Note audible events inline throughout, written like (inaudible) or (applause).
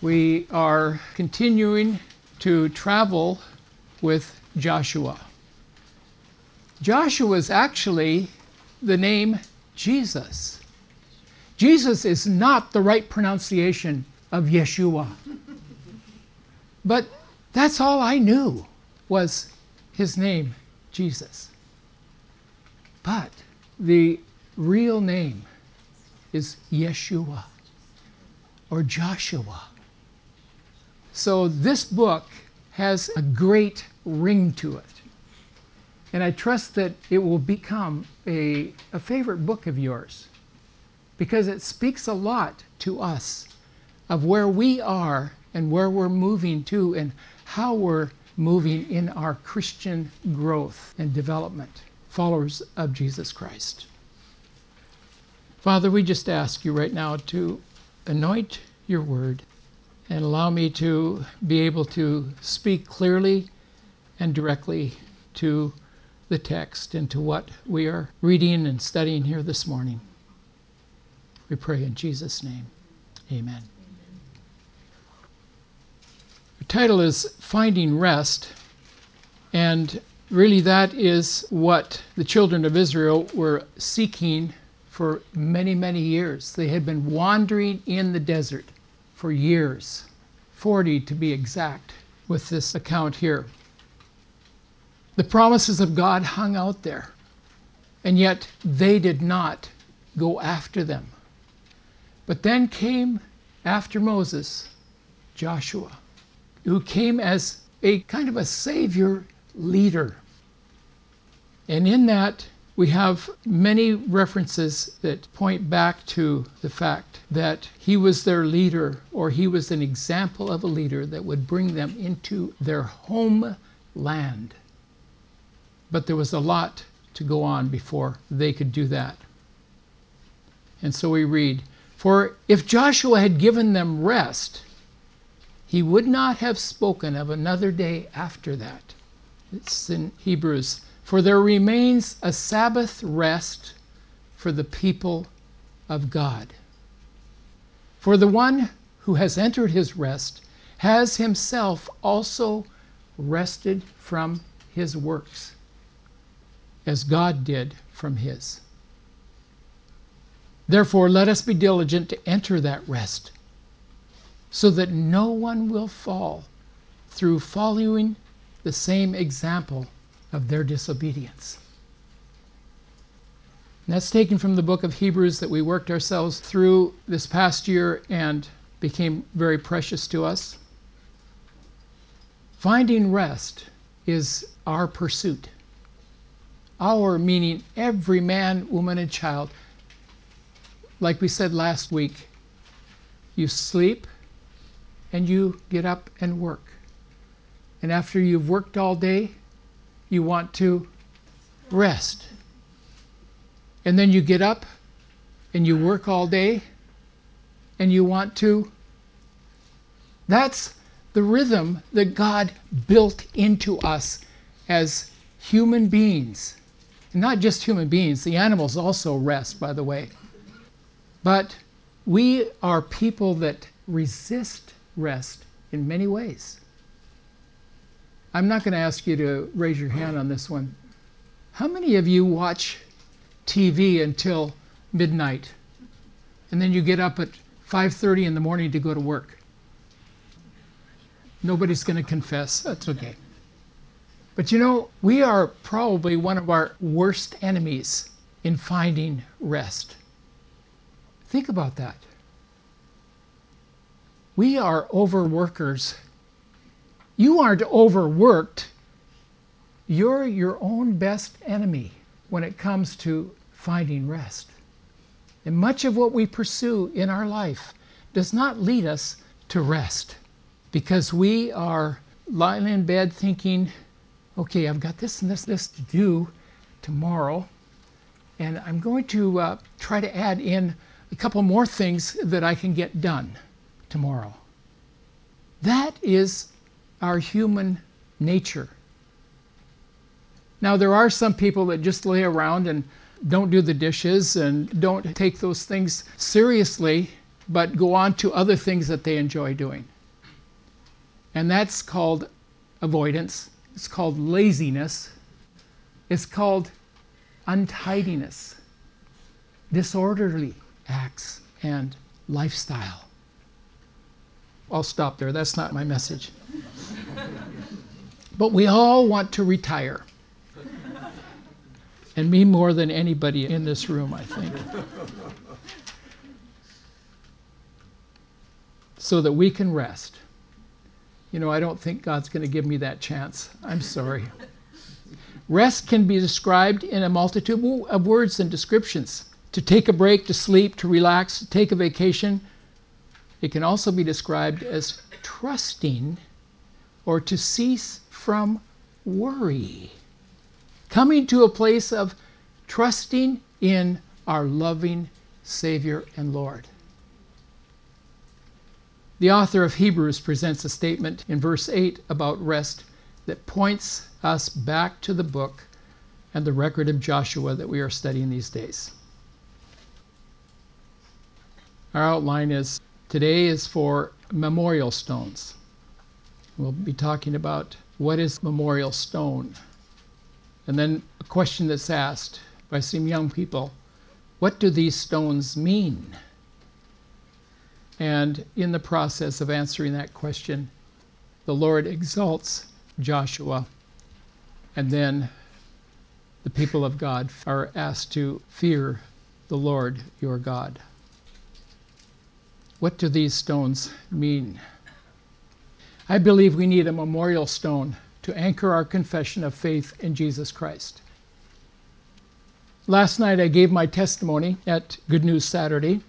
We are continuing to travel with Joshua. Joshua is actually the name Jesus. Jesus is not the right pronunciation of Yeshua. But that's all I knew was his name, Jesus. But the real name is Yeshua or Joshua. So this book has a great ring to it. And I trust that it will become a, favorite book of yours because it speaks a lot to us of where we are and where we're moving to and how we're moving in our Christian growth and development, followers of Jesus Christ. Father, we just ask you right now to anoint your word and allow me to be able to speak clearly and directly to the text and to what we are reading and studying here this morning. We pray in Jesus' name. Amen. The title is Finding Rest, and really that is what the children of Israel were seeking for many, many years. They had been wandering in the desert for years, 40 to be exact, with this account here. The promises of God hung out there, and yet they did not go after them. But then came, after Moses, Joshua, who came as a kind of a savior leader. And in that, we have many references that point back to the fact that he was their leader or he was an example of a leader that would bring them into their homeland. But there was a lot to go on before they could do that. And so we read For if Joshua had given them rest, he would not have spoken of another day after that. It's in Hebrews for there remains a Sabbath rest for the people of God. For the one who has entered his rest has himself also rested from his works, as God did from his. Therefore, let us be diligent to enter that rest, so that no one will fall through following the same example of their disobedience. And that's taken from the book of Hebrews that we worked ourselves through this past year and became very precious to us. Finding rest is our pursuit. Our meaning every man, woman, and child. Like we said last week, you sleep and you get up and work. And after you've worked all day, you want to rest. And then you get up and you work all day and you want to. That's the rhythm that God built into us as human beings. And not just human beings, the animals also rest, by the way. But we are people that resist rest in many ways. I'm not going to ask you to raise your hand on this one. How many of you watch TV until midnight and then you get up at 5:30 in the morning to go to work? Nobody's going to confess. That's okay. But you know, we are probably one of our worst enemies in finding rest. Think about that. We are overworkers you aren't overworked. You're your own best enemy when it comes to finding rest. And much of what we pursue in our life does not lead us to rest because we are lying in bed thinking, okay, I've got this and this, and this to do tomorrow, and I'm going to uh, try to add in a couple more things that I can get done tomorrow. That is our human nature. Now, there are some people that just lay around and don't do the dishes and don't take those things seriously, but go on to other things that they enjoy doing. And that's called avoidance. It's called laziness. It's called untidiness, disorderly acts, and lifestyle. I'll stop there. That's not my message. but we all want to retire. And me more than anybody in this room, I think. so that we can rest. You know, I don't think God's going to give me that chance. I'm sorry. Rest can be described in a multitude of words and descriptions. To take a break, to sleep, to relax, to take a vacation. It can also be described as trusting or to cease from worry. Coming to a place of trusting in our loving Savior and Lord. The author of Hebrews presents a statement in verse 8 about rest that points us back to the book and the record of Joshua that we are studying these days. Our outline is today is for memorial stones. We'll be talking about what is memorial stone. And then a question that's asked by some young people what do these stones mean? And in the process of answering that question, the Lord exalts Joshua, and then the people of God are asked to fear the Lord your God. What do these stones mean? I believe we need a memorial stone to anchor our confession of faith in Jesus Christ. Last night I gave my testimony at Good News Saturday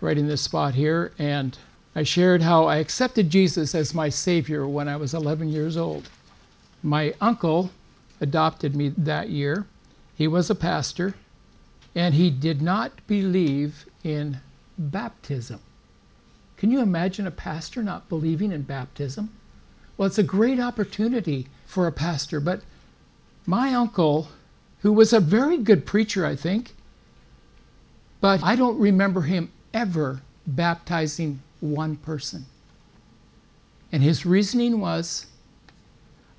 right in this spot here, and I shared how I accepted Jesus as my Savior when I was 11 years old. My uncle adopted me that year. He was a pastor, and he did not believe in baptism. Can you imagine a pastor not believing in baptism? Well, it's a great opportunity for a pastor, but my uncle, who was a very good preacher, I think, but I don't remember him ever baptizing one person. And his reasoning was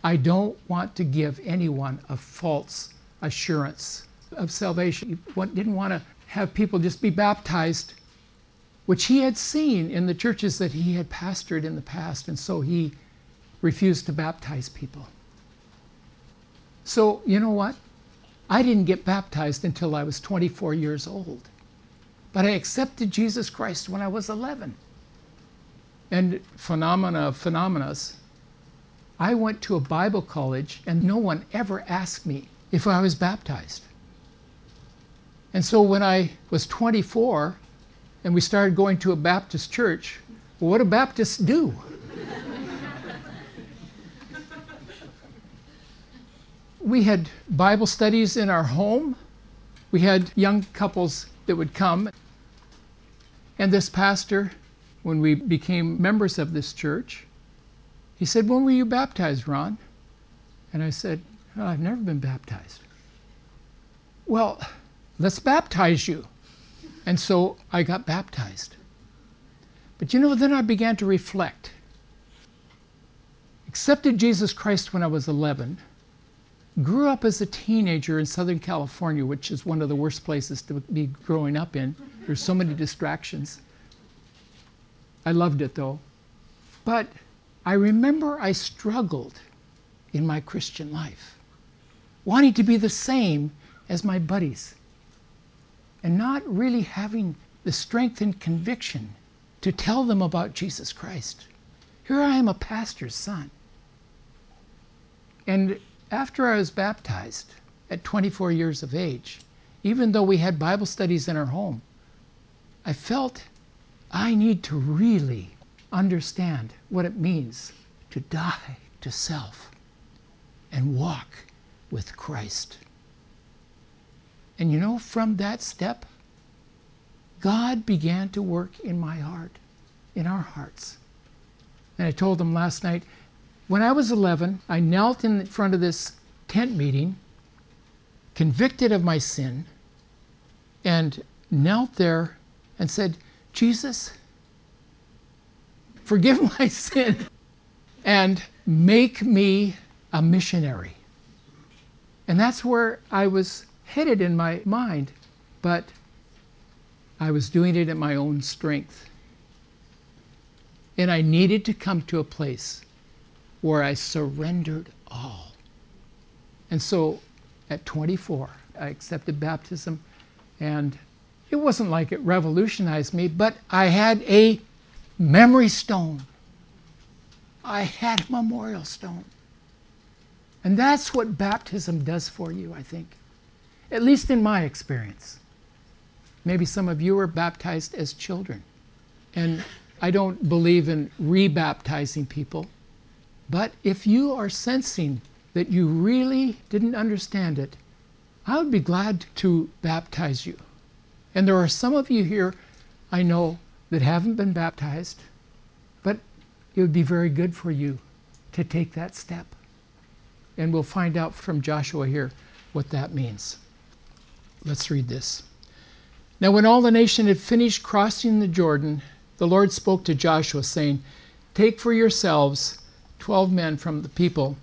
I don't want to give anyone a false assurance of salvation. He didn't want to have people just be baptized, which he had seen in the churches that he had pastored in the past, and so he refused to baptize people. So, you know what? I didn't get baptized until I was 24 years old. But I accepted Jesus Christ when I was 11. And phenomena of phenomena, I went to a Bible college and no one ever asked me if I was baptized. And so when I was 24 and we started going to a Baptist church, well, what do Baptists do? we had Bible studies in our home. We had young couples that would come. And this pastor, when we became members of this church, he said, When were you baptized, Ron? And I said, oh, I've never been baptized. Well, let's baptize you. And so I got baptized. But you know, then I began to reflect. Accepted Jesus Christ when I was 11 grew up as a teenager in Southern California, which is one of the worst places to be growing up in. There's so many distractions. I loved it though. But I remember I struggled in my Christian life, wanting to be the same as my buddies, and not really having the strength and conviction to tell them about Jesus Christ. Here I am, a pastor's son. And after I was baptized at 24 years of age, even though we had Bible studies in our home, I felt I need to really understand what it means to die to self and walk with Christ. And you know, from that step, God began to work in my heart, in our hearts. And I told them last night, when I was 11, I knelt in front of this tent meeting, convicted of my sin, and knelt there and said, Jesus, forgive my (laughs) sin, and make me a missionary. And that's where I was headed in my mind, but I was doing it in my own strength. And I needed to come to a place where I surrendered all. And so at 24, I accepted baptism, and it wasn't like it revolutionized me, but I had a memory stone. I had a memorial stone. And that's what baptism does for you, I think. At least in my experience. Maybe some of you were baptized as children. And I don't believe in rebaptizing people. But if you are sensing that you really didn't understand it, I would be glad to baptize you. And there are some of you here I know that haven't been baptized, but it would be very good for you to take that step. And we'll find out from Joshua here what that means. Let's read this. Now, when all the nation had finished crossing the Jordan, the Lord spoke to Joshua, saying, Take for yourselves twelve men from the people,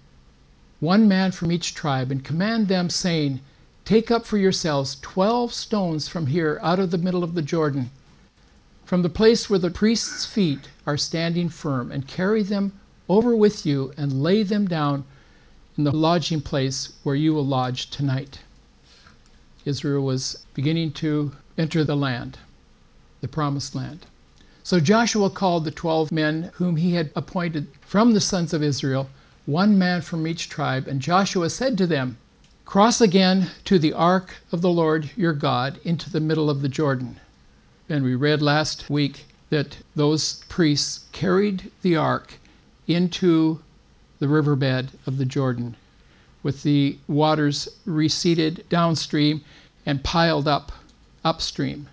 one man from each tribe, and command them, saying, Take up for yourselves twelve stones from here out of the middle of the Jordan, from the place where the priest's feet are standing firm, and carry them over with you, and lay them down in the lodging place where you will lodge tonight. Israel was beginning to enter the land, the promised land. So Joshua called the twelve men whom he had appointed from the sons of Israel, one man from each tribe, and Joshua said to them, Cross again to the ark of the Lord your God into the middle of the Jordan. And we read last week that those priests carried the ark into the riverbed of the Jordan with the waters receded downstream and piled up upstream.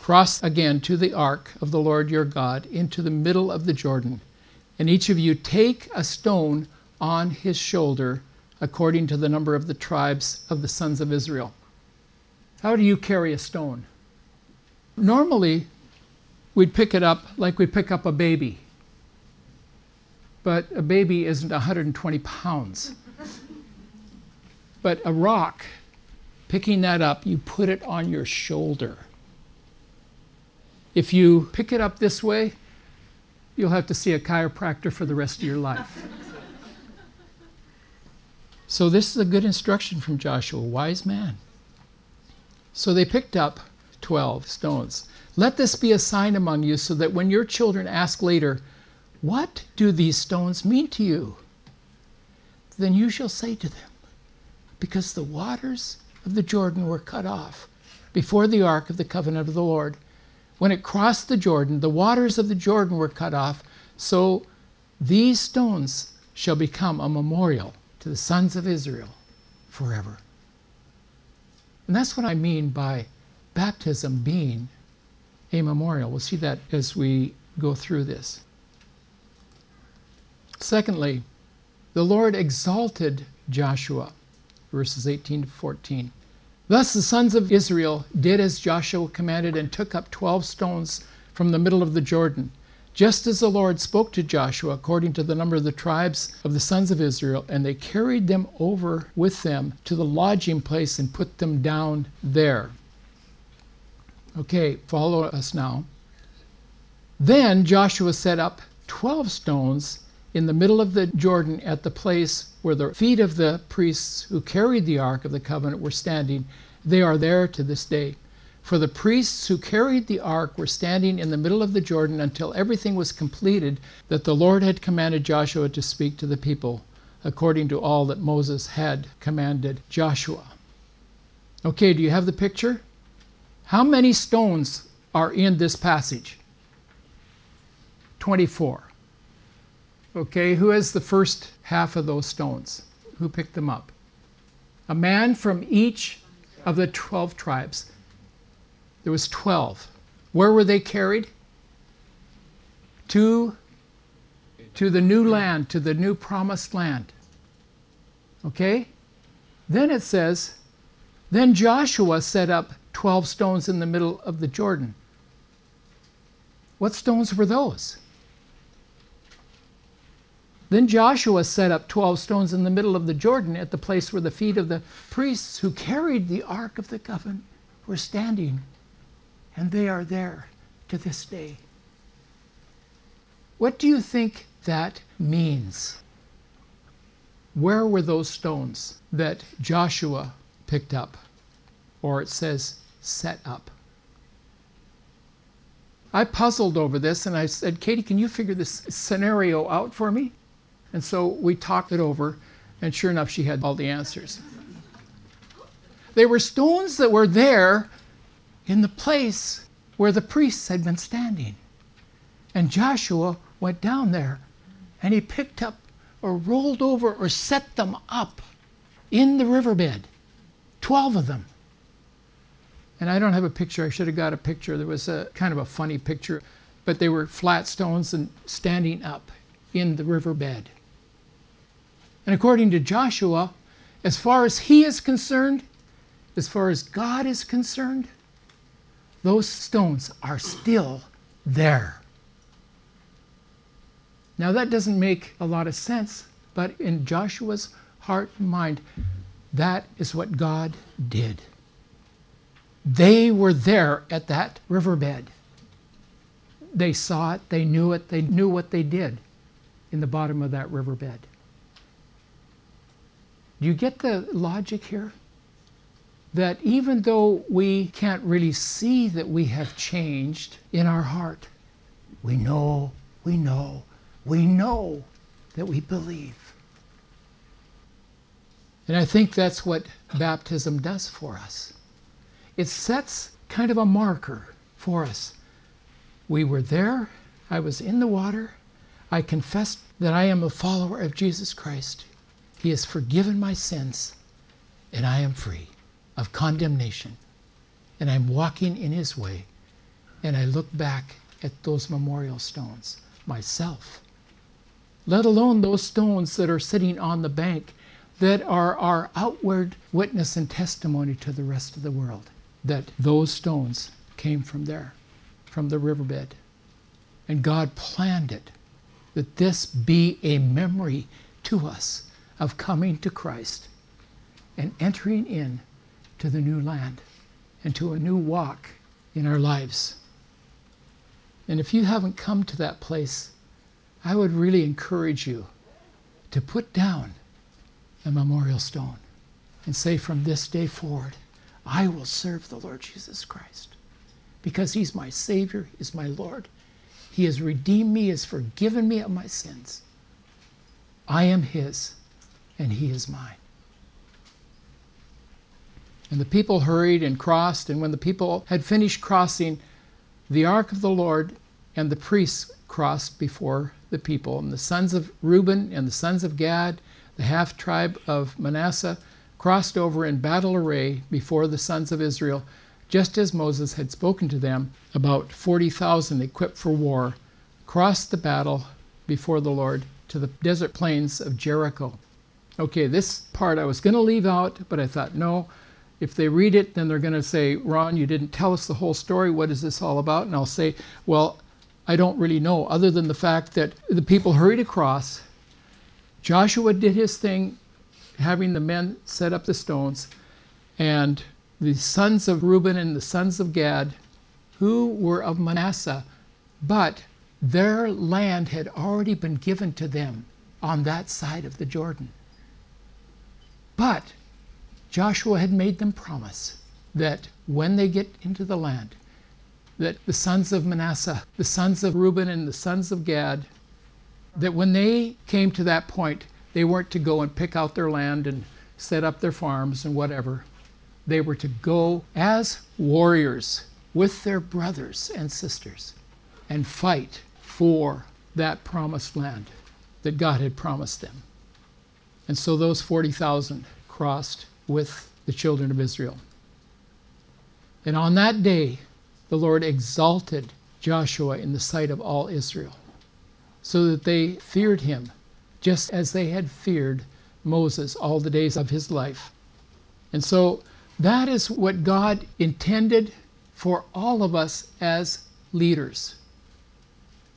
Cross again to the ark of the Lord your God into the middle of the Jordan, and each of you take a stone on his shoulder according to the number of the tribes of the sons of Israel. How do you carry a stone? Normally, we'd pick it up like we pick up a baby. But a baby isn't 120 pounds. But a rock, picking that up, you put it on your shoulder. If you pick it up this way, you'll have to see a chiropractor for the rest of your life. so, this is a good instruction from Joshua, wise man. So, they picked up 12 stones. Let this be a sign among you so that when your children ask later, What do these stones mean to you? Then you shall say to them, Because the waters of the Jordan were cut off before the ark of the covenant of the Lord when it crossed the Jordan, the waters of the Jordan were cut off, so these stones shall become a memorial to the sons of Israel forever. And that's what I mean by baptism being a memorial. We'll see that as we go through this. Secondly, the Lord exalted Joshua, verses 18 to 14. Thus the sons of Israel did as Joshua commanded and took up twelve stones from the middle of the Jordan, just as the Lord spoke to Joshua according to the number of the tribes of the sons of Israel, and they carried them over with them to the lodging place and put them down there. Okay, follow us now. Then Joshua set up twelve stones in the middle of the Jordan at the place where the feet of the priests who carried the Ark of the Covenant were standing. They are there to this day. For the priests who carried the ark were standing in the middle of the Jordan until everything was completed that the Lord had commanded Joshua to speak to the people, according to all that Moses had commanded Joshua. Okay, do you have the picture? How many stones are in this passage? 24. Okay, who has the first half of those stones? Who picked them up? A man from each of the 12 tribes. There was 12. Where were they carried? To to the new land, to the new promised land. Okay? Then it says, then Joshua set up 12 stones in the middle of the Jordan. What stones were those? Then Joshua set up 12 stones in the middle of the Jordan at the place where the feet of the priests who carried the Ark of the Covenant were standing. And they are there to this day. What do you think that means? Where were those stones that Joshua picked up? Or it says, set up. I puzzled over this and I said, Katie, can you figure this scenario out for me? And so we talked it over, and sure enough, she had all the answers. They were stones that were there in the place where the priests had been standing. And Joshua went down there and he picked up or rolled over or set them up in the riverbed. Twelve of them. And I don't have a picture. I should have got a picture. There was a kind of a funny picture, but they were flat stones and standing up in the riverbed. And according to Joshua, as far as he is concerned, as far as God is concerned, those stones are still there. Now, that doesn't make a lot of sense, but in Joshua's heart and mind, that is what God did. They were there at that riverbed. They saw it, they knew it, they knew what they did in the bottom of that riverbed. Do you get the logic here? That even though we can't really see that we have changed in our heart, we know, we know, we know that we believe. And I think that's what baptism does for us. It sets kind of a marker for us. We were there, I was in the water, I confessed that I am a follower of Jesus Christ. He has forgiven my sins, and I am free of condemnation. And I'm walking in His way. And I look back at those memorial stones myself, let alone those stones that are sitting on the bank that are our outward witness and testimony to the rest of the world that those stones came from there, from the riverbed. And God planned it that this be a memory to us of coming to Christ and entering in to the new land and to a new walk in our lives. And if you haven't come to that place, I would really encourage you to put down a memorial stone and say, from this day forward, I will serve the Lord Jesus Christ because He's my Savior, He's my Lord. He has redeemed me, has forgiven me of my sins. I am His and he is mine. And the people hurried and crossed, and when the people had finished crossing, the ark of the Lord and the priests crossed before the people. And the sons of Reuben and the sons of Gad, the half tribe of Manasseh, crossed over in battle array before the sons of Israel, just as Moses had spoken to them. About 40,000 equipped for war crossed the battle before the Lord to the desert plains of Jericho. Okay, this part I was going to leave out, but I thought, no, if they read it, then they're going to say, Ron, you didn't tell us the whole story. What is this all about? And I'll say, well, I don't really know, other than the fact that the people hurried across. Joshua did his thing, having the men set up the stones, and the sons of Reuben and the sons of Gad, who were of Manasseh, but their land had already been given to them on that side of the Jordan. But Joshua had made them promise that when they get into the land, that the sons of Manasseh, the sons of Reuben, and the sons of Gad, that when they came to that point, they weren't to go and pick out their land and set up their farms and whatever. They were to go as warriors with their brothers and sisters and fight for that promised land that God had promised them. And so those 40,000 crossed with the children of Israel. And on that day, the Lord exalted Joshua in the sight of all Israel, so that they feared him, just as they had feared Moses all the days of his life. And so that is what God intended for all of us as leaders.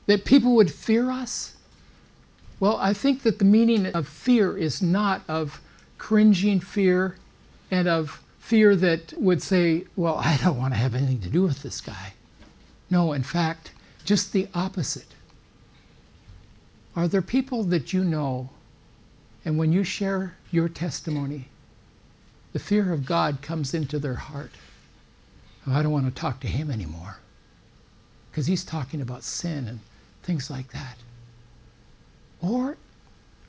That people would fear us? Well, I think that the meaning of fear is not of cringing fear and of fear that would say, well, I don't want to have anything to do with this guy. No, in fact, just the opposite. Are there people that you know, and when you share your testimony, the fear of God comes into their heart? Oh, I don't want to talk to him anymore because he's talking about sin and things like that. Or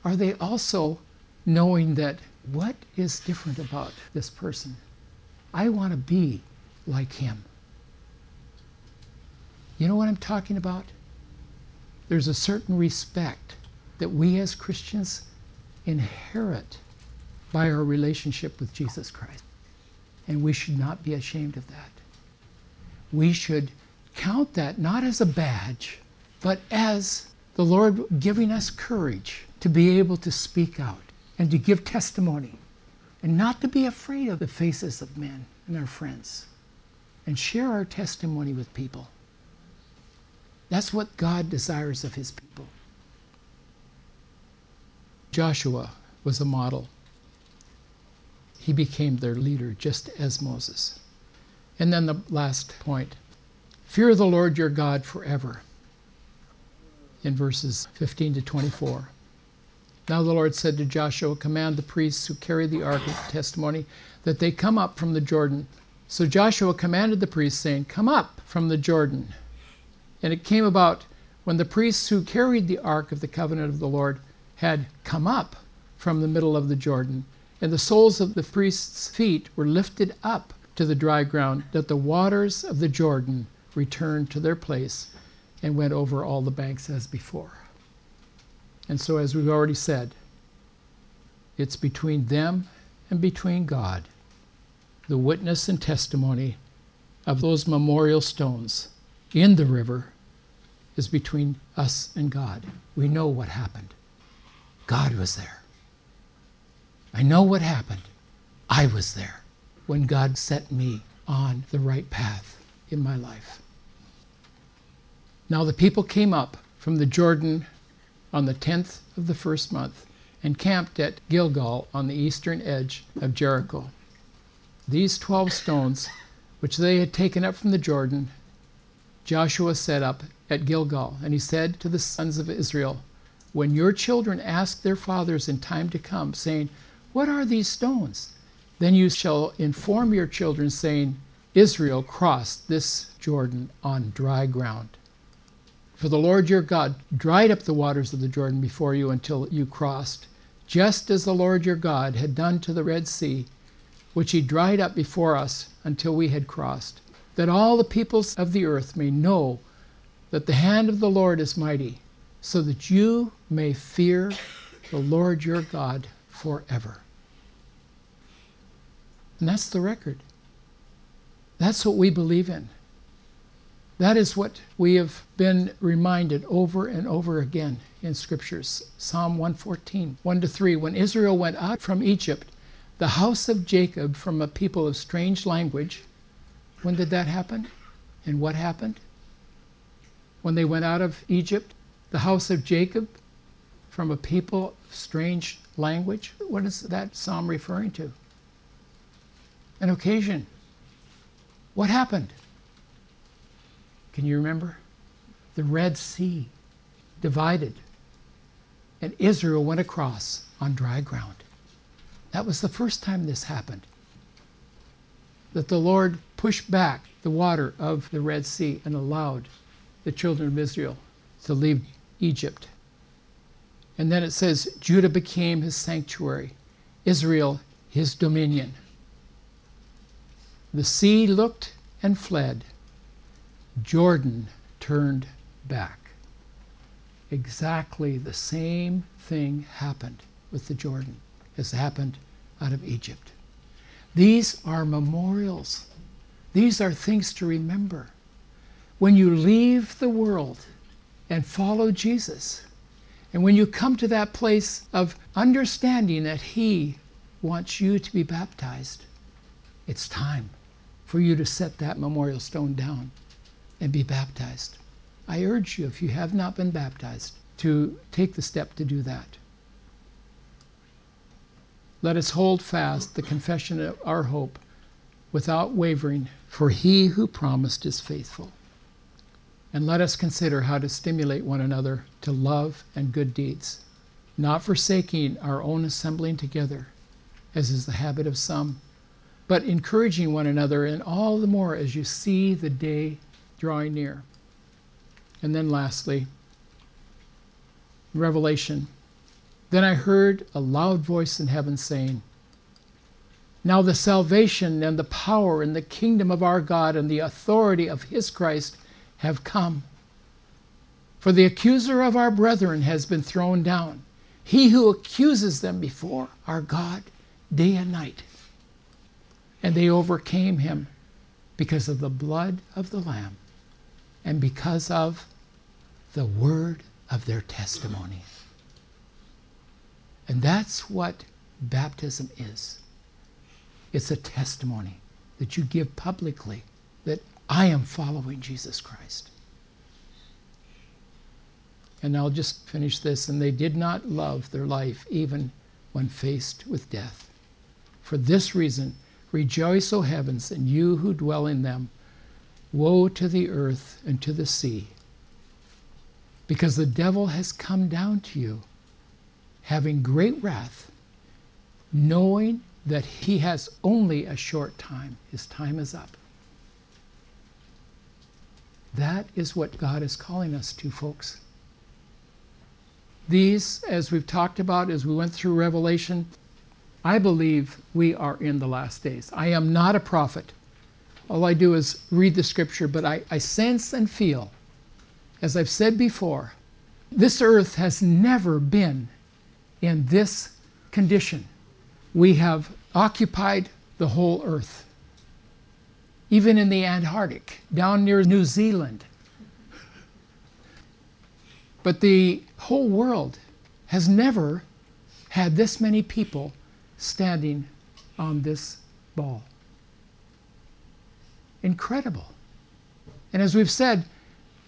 are they also knowing that what is different about this person? I want to be like him. You know what I'm talking about? There's a certain respect that we as Christians inherit by our relationship with Jesus Christ. And we should not be ashamed of that. We should count that not as a badge, but as the Lord giving us courage to be able to speak out and to give testimony and not to be afraid of the faces of men and our friends and share our testimony with people. That's what God desires of his people. Joshua was a model. He became their leader just as Moses. And then the last point fear the Lord your God forever in verses 15 to 24. Now the Lord said to Joshua, Command the priests who carry the ark of the testimony that they come up from the Jordan. So Joshua commanded the priests, saying, Come up from the Jordan. And it came about when the priests who carried the ark of the covenant of the Lord had come up from the middle of the Jordan, and the soles of the priests' feet were lifted up to the dry ground, that the waters of the Jordan returned to their place and went over all the banks as before. And so, as we've already said, it's between them and between God. The witness and testimony of those memorial stones in the river is between us and God. We know what happened. God was there. I know what happened. I was there when God set me on the right path in my life. Now the people came up from the Jordan on the tenth of the first month and camped at Gilgal on the eastern edge of Jericho. These twelve stones, which they had taken up from the Jordan, Joshua set up at Gilgal. And he said to the sons of Israel, When your children ask their fathers in time to come, saying, What are these stones? Then you shall inform your children, saying, Israel crossed this Jordan on dry ground. For the Lord your God dried up the waters of the Jordan before you until you crossed, just as the Lord your God had done to the Red Sea, which he dried up before us until we had crossed, that all the peoples of the earth may know that the hand of the Lord is mighty, so that you may fear the Lord your God forever. And that's the record. That's what we believe in. That is what we have been reminded over and over again in scriptures. Psalm 114, 1 to 3. When Israel went out from Egypt, the house of Jacob from a people of strange language, when did that happen? And what happened? When they went out of Egypt, the house of Jacob from a people of strange language, what is that psalm referring to? An occasion. What happened? Can you remember? The Red Sea divided, and Israel went across on dry ground. That was the first time this happened. That the Lord pushed back the water of the Red Sea and allowed the children of Israel to leave Egypt. And then it says, Judah became his sanctuary, Israel his dominion. The sea looked and fled, Jordan turned back. Exactly the same thing happened with the Jordan as happened out of Egypt. These are memorials. These are things to remember. When you leave the world and follow Jesus, and when you come to that place of understanding that He wants you to be baptized, it's time for you to set that memorial stone down and be baptized. I urge you, if you have not been baptized, to take the step to do that. Let us hold fast the confession of our hope without wavering, for he who promised is faithful. And let us consider how to stimulate one another to love and good deeds, not forsaking our own assembling together, as is the habit of some, but encouraging one another, and all the more as you see the day drawing near. And then lastly, Revelation. Then I heard a loud voice in heaven saying, Now the salvation and the power and the kingdom of our God and the authority of his Christ have come. For the accuser of our brethren has been thrown down, he who accuses them before our God day and night. And they overcame him because of the blood of the Lamb and because of the word of their testimony. And that's what baptism is it's a testimony that you give publicly that I am following Jesus Christ. And I'll just finish this. And they did not love their life even when faced with death. For this reason, rejoice, O heavens, and you who dwell in them. Woe to the earth and to the sea because the devil has come down to you, having great wrath, knowing that he has only a short time. His time is up. That is what God is calling us to, folks. These, as we've talked about as we went through Revelation, I believe we are in the last days. I am not a prophet. All I do is read the scripture, but I, I sense and feel as I've said before, this earth has never been in this condition. We have occupied the whole earth, even in the Antarctic, down near New Zealand. But the whole world has never had this many people standing on this ball. Incredible. And as we've said,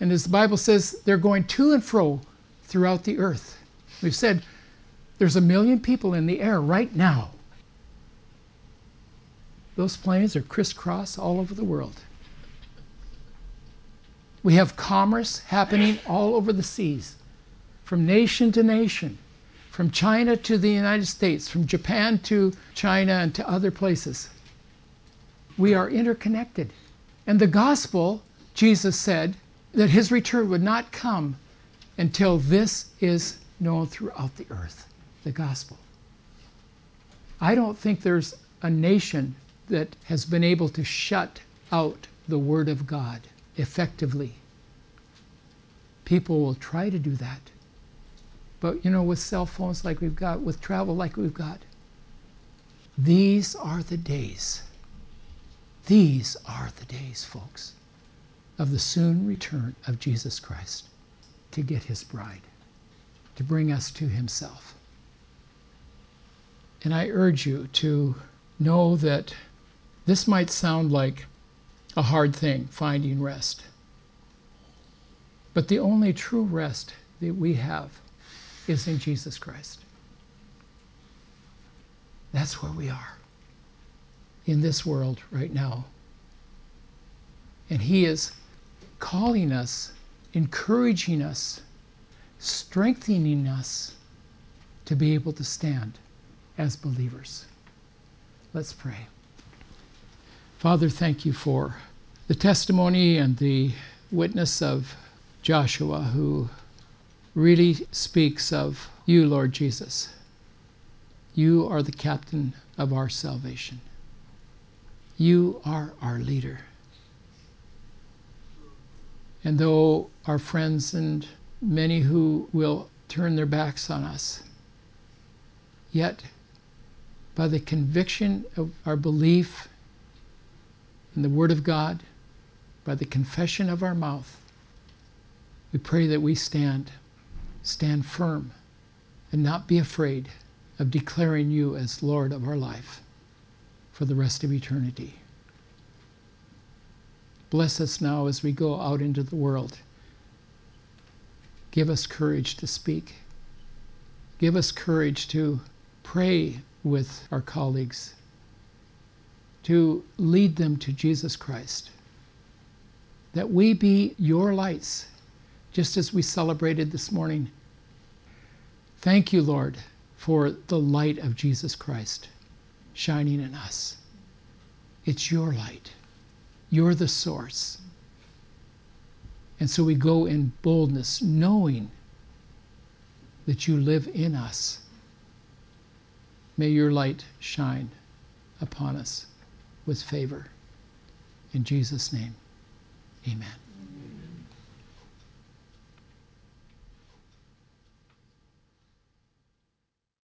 and as the Bible says, they're going to and fro throughout the earth. We've said there's a million people in the air right now. Those planes are crisscross all over the world. We have commerce happening all over the seas, from nation to nation, from China to the United States, from Japan to China and to other places. We are interconnected. And the gospel, Jesus said, that his return would not come until this is known throughout the earth the gospel. I don't think there's a nation that has been able to shut out the Word of God effectively. People will try to do that. But, you know, with cell phones like we've got, with travel like we've got, these are the days. These are the days, folks of the soon return of Jesus Christ to get his bride, to bring us to himself. And I urge you to know that this might sound like a hard thing, finding rest. But the only true rest that we have is in Jesus Christ. That's where we are in this world right now. And He is calling us, encouraging us, strengthening us to be able to stand as believers. Let's pray. Father, thank you for the testimony and the witness of Joshua, who really speaks of you, Lord Jesus. You are the captain of our salvation. You are our leader. And though our friends and many who will turn their backs on us, yet by the conviction of our belief in the Word of God, by the confession of our mouth, we pray that we stand, stand firm, and not be afraid of declaring you as Lord of our life for the rest of eternity. Bless us now as we go out into the world Give us courage to speak. Give us courage to pray with our colleagues, to lead them to Jesus Christ. That we be your lights, just as we celebrated this morning. Thank you, Lord, for the light of Jesus Christ shining in us. It's your light. You're the source. And so we go in boldness, knowing that you live in us. May your light shine upon us with favor. In Jesus' name, amen.